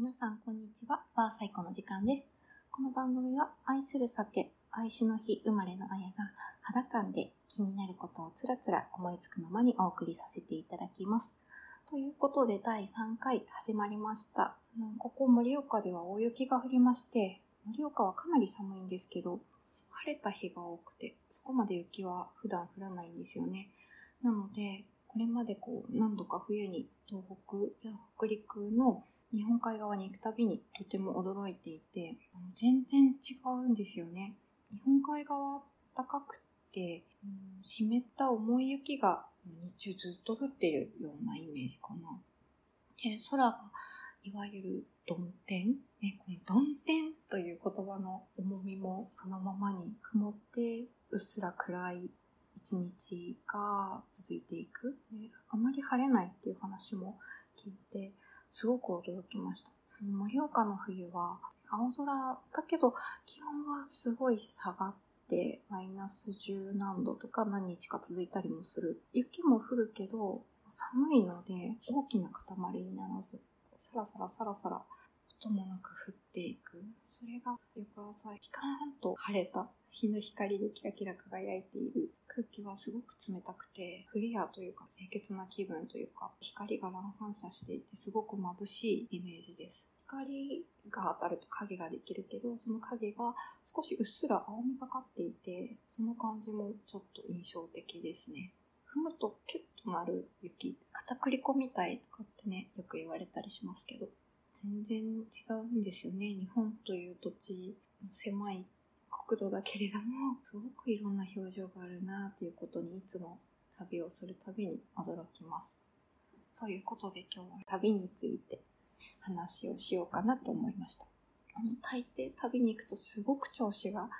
皆さんこんにちは。バーサイコの時間です。この番組は愛する酒、愛しの日生まれのあやが肌感で気になることをつらつら思いつくままにお送りさせていただきます。ということで第3回始まりました。ここ盛岡では大雪が降りまして、盛岡はかなり寒いんですけど、晴れた日が多くて、そこまで雪は普段降らないんですよね。なので、これまでこう何度か冬に東北や北陸の日本海側に行くたびにとても驚いていて、全然違うんですよね。日本海側暖かくて、うん湿った重い雪が日中ずっと降っているようなイメージかな。で空がいわゆる曇天、ね、この曇天という言葉の重みもそのままに曇ってうっすら暗い一日が続いていく。であまり晴れないっていう話も聞いて、すごく驚きました。盛岡の冬は青空だけど気温はすごい下がってマイナス十何度とか何日か続いたりもする。雪も降るけど寒いので大きな塊にならず、さらさらさらさら音もなく降っていく。それが翌朝、ピカーンと晴れた日の光でキラキラ輝いている。空気はすごく冷たくて、クリアというか清潔な気分というか、光が乱反射していてすごく眩しいイメージです。光が当たると影ができるけど、その影が少しうっすら青みがかっていて、その感じもちょっと印象的ですね。踏むとキュッとなる雪、片栗粉みたいとかってね、よく言われたりしますけど、全然違うんですよね。日本という土地、狭い国土だけれども、すごくいろんな表情があるなということにいつも旅をするたびに驚きます。ということで今日は旅について話をしようかなと思いました。あの大抵旅に行くとすごく調子が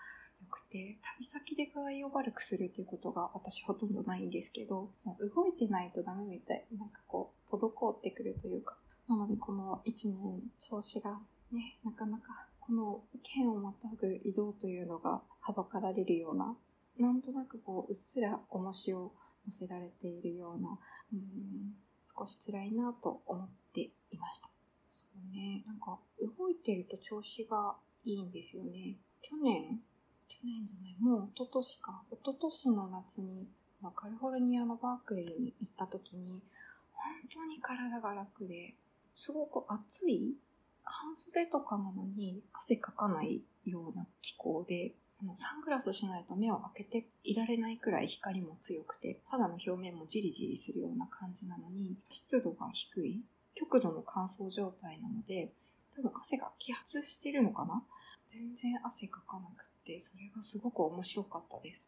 良くて、旅先で具合を悪くするということが私ほとんどないんですけど、もう動いてないとダメみたい。なんかこう、滞ってくるというか。なのでこの1年調子がね、なかなかこの県をまたぐ移動というのがはばかられるような、なんとなくこう、うっすら重しを乗せられているような、うん、少し辛いなと思っていました。そうね、なんか動いてると調子がいいんですよね。去年、去年じゃない、もう一昨年か。一昨年の夏に、カリフォルニアのバークレーに行った時に、本当に体が楽で、すごく暑い？半袖とかなのに汗かかないような気候で、あのサングラスしないと目を開けていられないくらい光も強くて、肌の表面もジリジリするような感じなのに、湿度が低い、極度の乾燥状態なので、多分汗が揮発してるのかな？全然汗かかなくて、それがすごく面白かったです。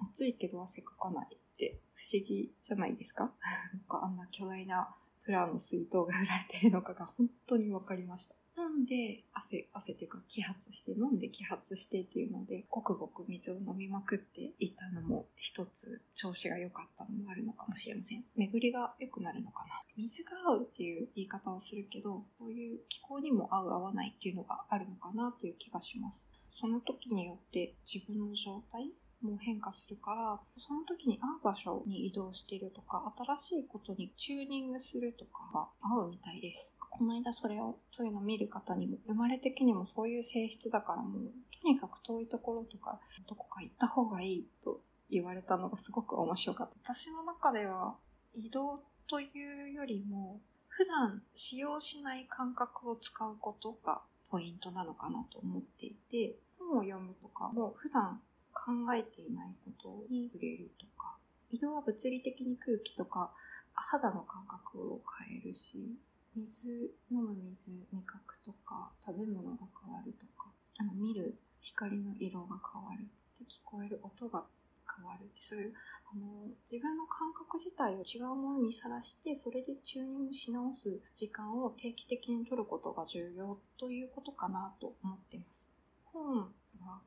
暑いけど汗かかないって不思議じゃないですか？なんかあんな巨大なプラの水筒が売られているのかが本当に分かりました。なんで汗、汗っていうか揮発して、飲んで揮発してっていうので、ごくごく水を飲みまくっていたのも一つ調子が良かったのもあるのかもしれません。巡りが良くなるのかな。水が合うっていう言い方をするけど、そういう気候にも合う合わないっていうのがあるのかなという気がします。その時によって自分の状態も変化するから、その時に合う場所に移動してるとか、新しいことにチューニングするとかが合うみたいです。この間それを、そういうのを見る方にも、生まれ的にもそういう性質だからもう、とにかく遠いところとか、どこか行った方がいいと言われたのがすごく面白かった。私の中では、移動というよりも、普段使用しない感覚を使うことがポイントなのかなと思っていて、本を読むとかも普段考えていないことに触れるとか、移動は物理的に空気とか肌の感覚を変えるし、水、飲む水、味覚とか食べ物が変わるとか、あの見る光の色が変わる。で聞こえる音が変わる。そういう、あの、自分の感覚自体を違うものにさらして、それでチューニングし直す時間を定期的に取ることが重要ということかなと思っています。本は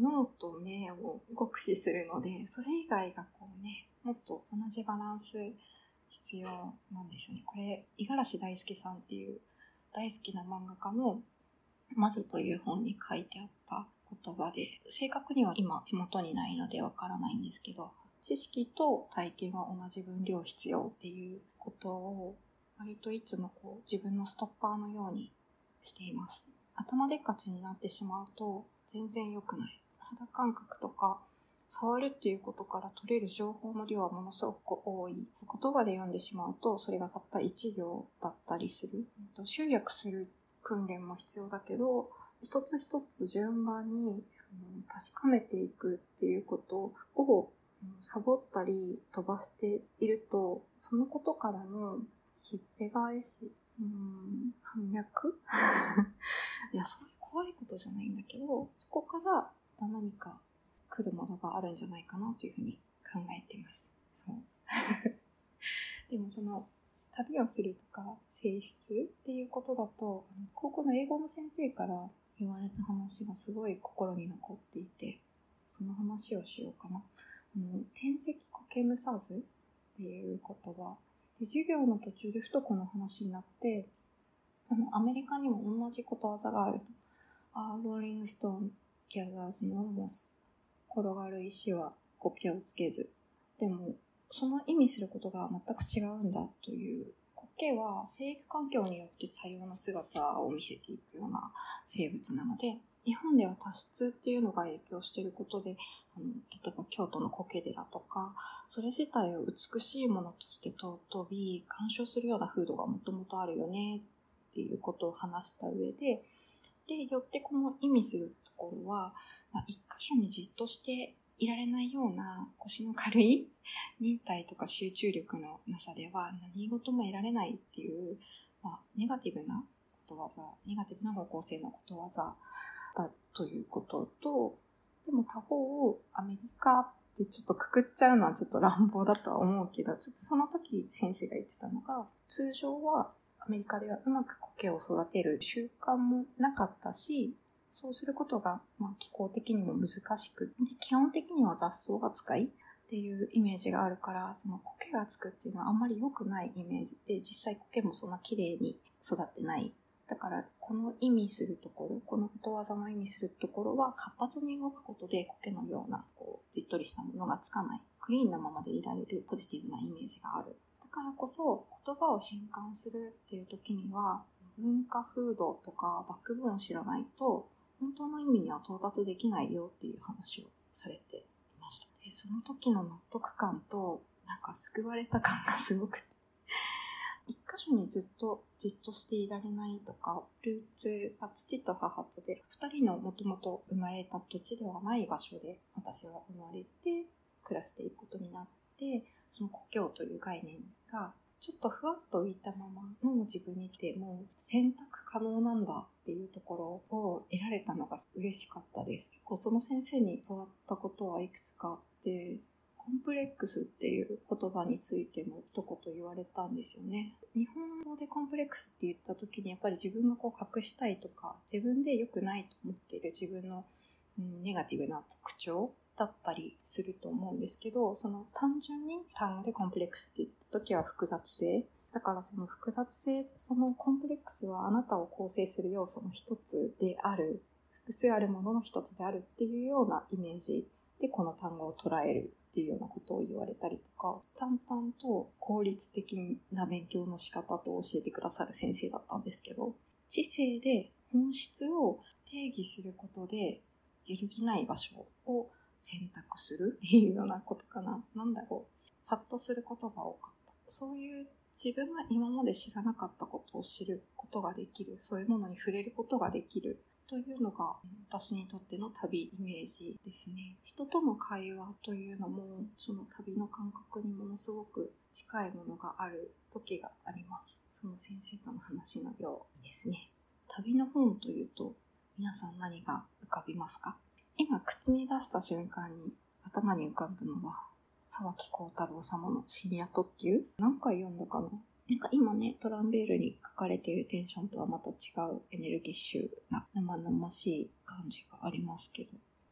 脳と目を酷使するので、それ以外がこうね、もっと同じバランス必要なんですよね。これ、五十嵐大輔さんっていう大好きな漫画家の魔女という本に書いてあった言葉で、正確には今手元にないのでわからないんですけど、知識と体験は同じ分量必要っていうことを割といつもこう自分のストッパーのようにしています。頭でっかちになってしまうと全然良くない。肌感覚とか触るっていうことから取れる情報の量はものすごく多い。言葉で読んでしまうと、それがたった1行だったりする。集約する訓練も必要だけど、一つ一つ順番に確かめていくっていうことをサボったり飛ばしていると、そのことからのしっぺ返し、うん、反逆？いや、そういう怖いことじゃないんだけど、そこからた何か来るものがあるんじゃないかなというふうに考えてます。そう でもその旅をするとか性質っていうことだと高校の英語の先生から言われた話がすごい心に残っていてその話をしようかな。あの転石苔むさずっていう言葉で授業の途中でふとこの話になってあのアメリカにも同じことわざがあると。ああ rolling stone gathers no moss転がる石は苔をつけず。でも、その意味することが全く違うんだという。苔は生育環境によって多様な姿を見せていくような生物なので、日本では多湿っていうのが影響していることで、あの例えば京都の苔寺とか、それ自体を美しいものとして尊び、鑑賞するような風土がもともとあるよねっていうことを話した上で、で、よってこの意味するところは、まあ、一箇所にじっとしていられないような腰の軽い忍耐とか集中力のなさでは何事も得られないっていう、まあ、ネガティブなことわざ、ネガティブな方向性のことわざだということと、でも他方を、アメリカってちょっとくくっちゃうのはちょっと乱暴だとは思うけど、ちょっとその時先生が言ってたのが、通常はアメリカではうまく苔を育てる習慣もなかったし、そうすることが、ま、気候的にも難しくで基本的には雑草扱いっていうイメージがあるからその苔がつくっていうのはあんまり良くないイメージで実際苔もそんな綺麗に育ってない。だからこの意味するところこのことわざの意味するところは活発に動くことで苔のようなこうじっとりしたものがつかない。クリーンなままでいられるポジティブなイメージがある。からこそ言葉を変換するっていう時には文化風土とかバックボーンを知らないと本当の意味には到達できないよっていう話をされていました。で、その時の納得感と、なんか救われた感がすごくて。一箇所にずっとじっとしていられないとか、ルーツが父と母とで、二人のもともと生まれた土地ではない場所で私は生まれて暮らしていくことになって、その故郷という概念がちょっとふわっと浮いたままの自分にてもう選択可能なんだっていうところを得られたのが嬉しかったです。結構その先生に教わったことはいくつかあって、コンプレックスっていう言葉についても一言言われたんですよね。日本語でコンプレックスって言った時にやっぱり自分がこう隠したいとか自分で良くないと思っている自分の、うん、ネガティブな特徴だったりすると思うんですけど、その単純に単語でコンプレックスって言った時は複雑性。だからその複雑性、そのコンプレックスはあなたを構成する要素の一つである、複数あるものの一つであるっていうようなイメージでこの単語を捉えるっていうようなことを言われたりとか、淡々と効率的な勉強の仕方と教えてくださる先生だったんですけど、知性で本質を定義することで揺るぎない場所を選択する？っ ていうようなことかな。なんだろう。ハッとすることが多かった。そういう自分が今まで知らなかったことを知ることができる。そういうものに触れることができる。というのが私にとっての旅イメージですね。人との会話というのもその旅の感覚にものすごく近いものがある時があります。その先生との話のようにですね。旅の本というと皆さん何が浮かびますか？今口に出した瞬間に頭に浮かんだのは、沢木幸太郎様のシニア特急？何回読んだかな？なんか今ね、トランベールに書かれているテンションとはまた違うエネルギッシュな生々しい感じがありますけど、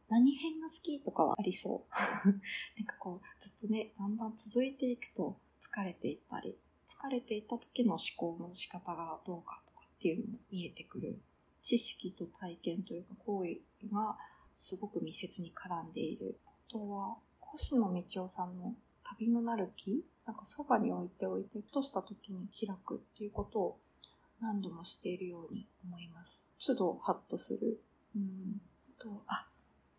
何編が好きとかはありそう。なんかこう、ずっとね、だんだん続いていくと疲れていったり、疲れていた時の思考の仕方がどうかとかっていうのも見えてくる。知識と体験というか行為がすごく密接に絡んでいる。あとは、星野道夫さんの旅のなる木？なんかそばに置いておいて、ふとした時に開くっていうことを何度もしているように思います。都度ハッとする。うん。と、あ、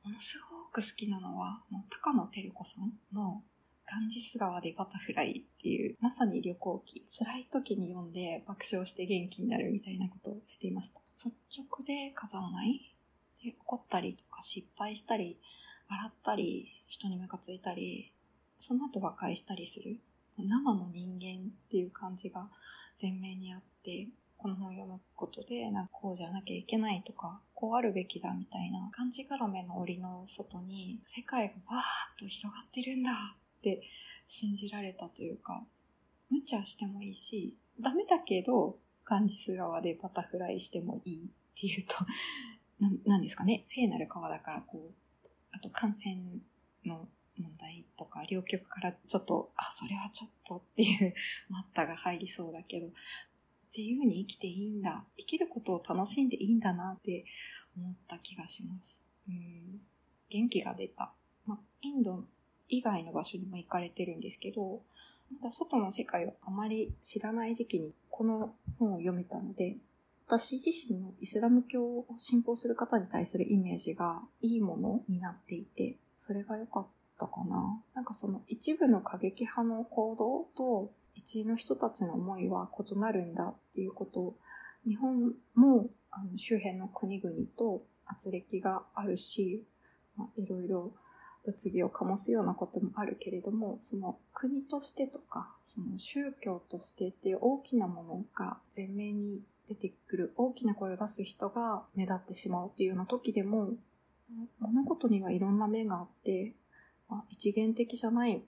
ものすごく好きなのは、もう高野照子さんのガンジス川でバタフライっていう、まさに旅行記、辛い時に読んで爆笑して元気になるみたいなことをしていました。率直で飾らない怒ったりとか失敗したり、笑ったり、人にムカついたり、その後和解したりする。生の人間っていう感じが前面にあって、この本を読むことで、なんかこうじゃなきゃいけないとか、こうあるべきだみたいな感じがらめの檻の外に世界がわーっと広がってるんだって信じられたというか、無茶してもいいし、ダメだけど、ガンジス川でバタフライしてもいいっていうと、ななんですかね、聖なる川だからこう、あと感染の問題とか、両極からちょっと、あ、それはちょっとっていう 待ったが入りそうだけど、自由に生きていいんだ。生きることを楽しんでいいんだなって思った気がします。うん。元気が出た。まインド以外の場所にも行かれてるんですけど、まだ外の世界をあまり知らない時期にこの本を読めたので、私自身のイスラム教を信仰する方に対するイメージがいいものになっていて、それが良かったかな。なんかその一部の過激派の行動と一位の人たちの思いは異なるんだっていうことを、日本もあの周辺の国々と圧力があるし、ま、いろいろ物議を醸すようなこともあるけれども、その国としてとか、その宗教としてっていう大きなものが前面に出てくる大きな声を出す人が目立ってしまうっていうような時でも、物事にはいろんな面があって、まあ、一元的じゃない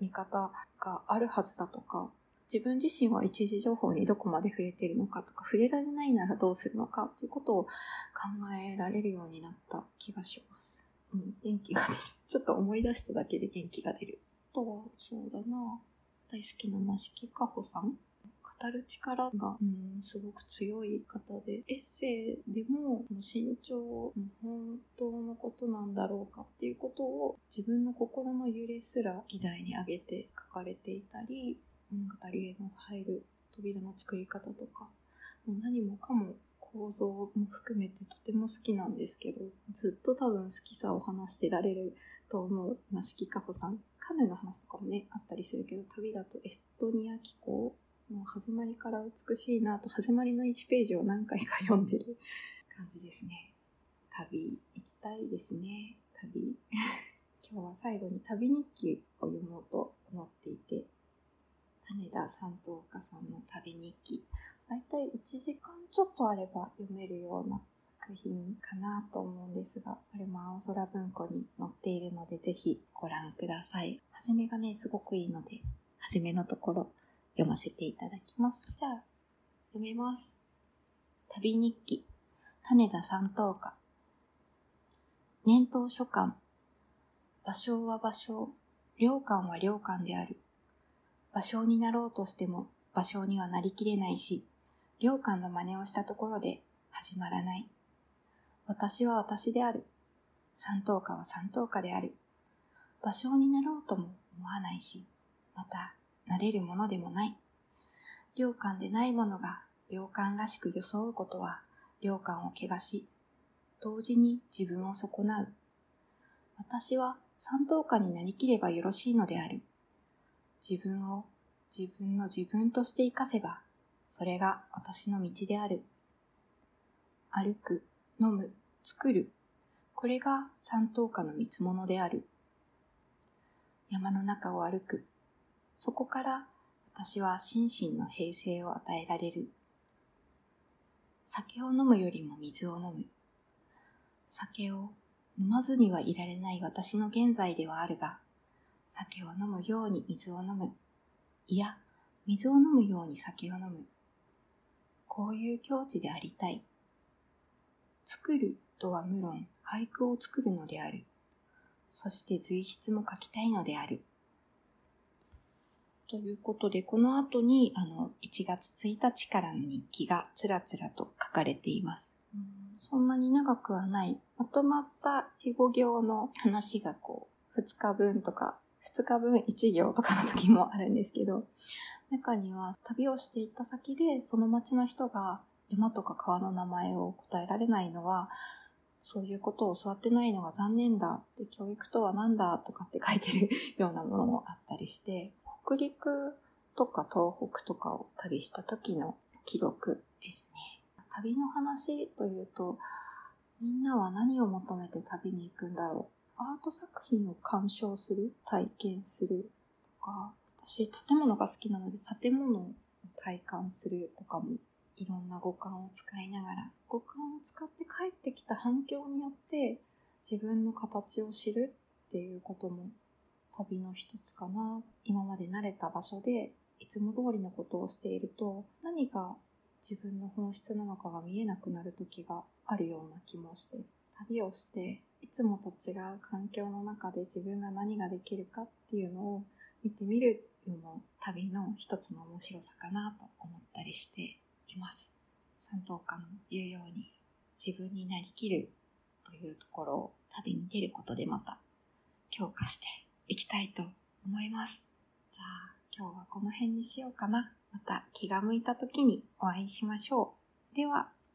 見方があるはずだとか、自分自身は一時情報にどこまで触れてるのかとか、触れられないならどうするのかということを考えられるようになった気がします。うん、元気が出る。ちょっと思い出しただけで元気が出る。あとは、そうだな。大好きななしきかほさん語る力が、うん、すごく強い方で、エッセイでも、その身長、本当のことなんだろうかっていうことを自分の心の揺れすら議題に挙げて書かれていたり、物語への入る扉の作り方とか、もう何もかも構造も含めてとても好きなんですけど、ずっと多分好きさを話してられると思う、なしきかほさん。カヌーの話とかもね、あったりするけど、旅だとエストニア気候、もう始まりから美しいなと、始まりの1ページを何回か読んでる感じですね。旅、行きたいですね。旅。今日は最後に旅日記を読もうと思っていて、種田三等家さんの旅日記。だいたい1時間ちょっとあれば読めるような作品かなと思うんですが、これも青空文庫に載っているのでぜひご覧ください。はじめがね、すごくいいので、はじめのところ読ませていただきます。じゃあ、読みます。旅日記、種田三等家。年頭書簡。場所は場所、領館は領館である。場所になろうとしても場所にはなりきれないし、良寛の真似をしたところで始まらない。私は私である。三等家は三等家である。場所になろうとも思わないし、また、なれるものでもない。良寛でないものが良寛らしく装うことは、良寛を汚し、同時に自分を損なう。私は三等家になりきればよろしいのである。自分を自分の自分として生かせば、それが私の道である。歩く、飲む、作る。これが三等家の見つ物である。山の中を歩く。そこから私は心身の平静を与えられる。酒を飲むよりも水を飲む。酒を飲まずにはいられない私の現在ではあるが、酒を飲むように水を飲む。いや、水を飲むように酒を飲む。こういう境地でありたい。作るとは無論俳句を作るのである。そして随筆も書きたいのである。ということで、この後に、あの、1月1日からの日記がつらつらと書かれています。うんそんなに長くはない。まとまった4、5行の話がこう、2日分とか、2日分1行とかの時もあるんですけど、中には旅をしていった先でその町の人が山とか川の名前を答えられないのは、そういうことを教わってないのが残念だって、教育とは何だとかって書いてるようなものもあったりして、北陸とか東北とかを旅した時の記録ですね。旅の話というと、みんなは何を求めて旅に行くんだろう。アート作品を鑑賞する、体験するとか、私建物が好きなので建物を体感するとかもいろんな五感を使いながら、五感を使って帰ってきた反響によって自分の形を知るっていうことも旅の一つかな。今まで慣れた場所でいつも通りのことをしていると何が自分の本質なのかが見えなくなる時があるような気もして旅をしていつもと違う環境の中で自分が何ができるかっていうのを見てみるのも旅の一つの面白さかなと思ったりしています。三等間の言うように自分になりきるというところを旅に出ることでまた強化していきたいと思います。じゃあ今日はこの辺にしようかな。また気が向いた時にお会いしましょう。では。